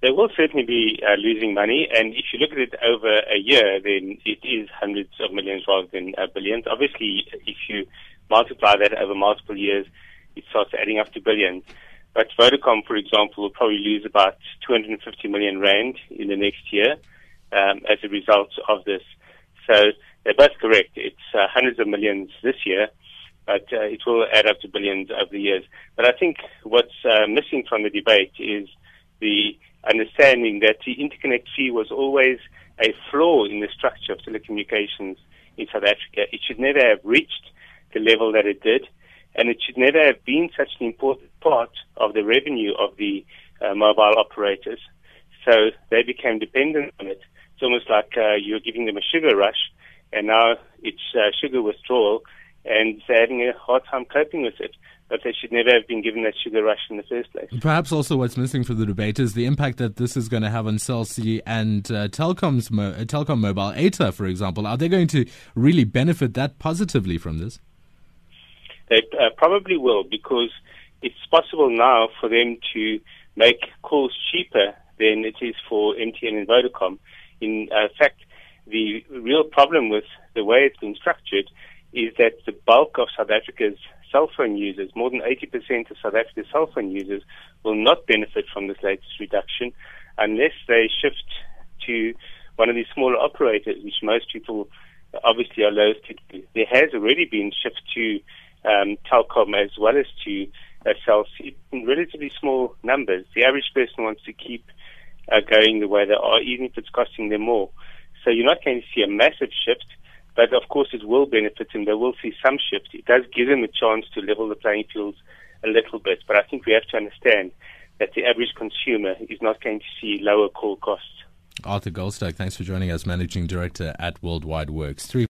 They will certainly be uh, losing money, and if you look at it over a year, then it is hundreds of millions rather than uh, billions. Obviously, if you multiply that over multiple years, it starts adding up to billions. But Vodacom, for example, will probably lose about 250 million rand in the next year um, as a result of this. So they're both correct. It's uh, hundreds of millions this year, but uh, it will add up to billions over the years. But I think what's uh, missing from the debate is the understanding that the interconnect fee was always a flaw in the structure of telecommunications in South Africa. It should never have reached the level that it did, and it should never have been such an important part of the revenue of the uh, mobile operators. So they became dependent on it. It's almost like uh, you're giving them a sugar rush, and now it's uh, sugar withdrawal, and they're having a hard time coping with it but they should never have been given that sugar rush in the first place. Perhaps also what's missing for the debate is the impact that this is going to have on Cell C and uh, Telkom's mo- uh, Telkom Mobile 8ta, for example. Are they going to really benefit that positively from this? They uh, probably will because it's possible now for them to make calls cheaper than it is for MTN and Vodacom. In uh, fact, the real problem with the way it's been structured is that the bulk of South Africa's cell phone users, more than 80% of South Africa's cell phone users, will not benefit from this latest reduction unless they shift to one of these smaller operators, which most people obviously are loath to do. There has already been shift to um, Telkom as well as to uh, Cell C in relatively small numbers. The average person wants to keep uh, going the way they are, even if it's costing them more. So you're not going to see a massive shift. But of course, it will benefit them. They will see some shift. It does give them a chance to level the playing fields a little bit. But I think we have to understand that the average consumer is not going to see lower call costs. Arthur Goldstuck, thanks for joining us, Managing Director at World Wide Worx. Three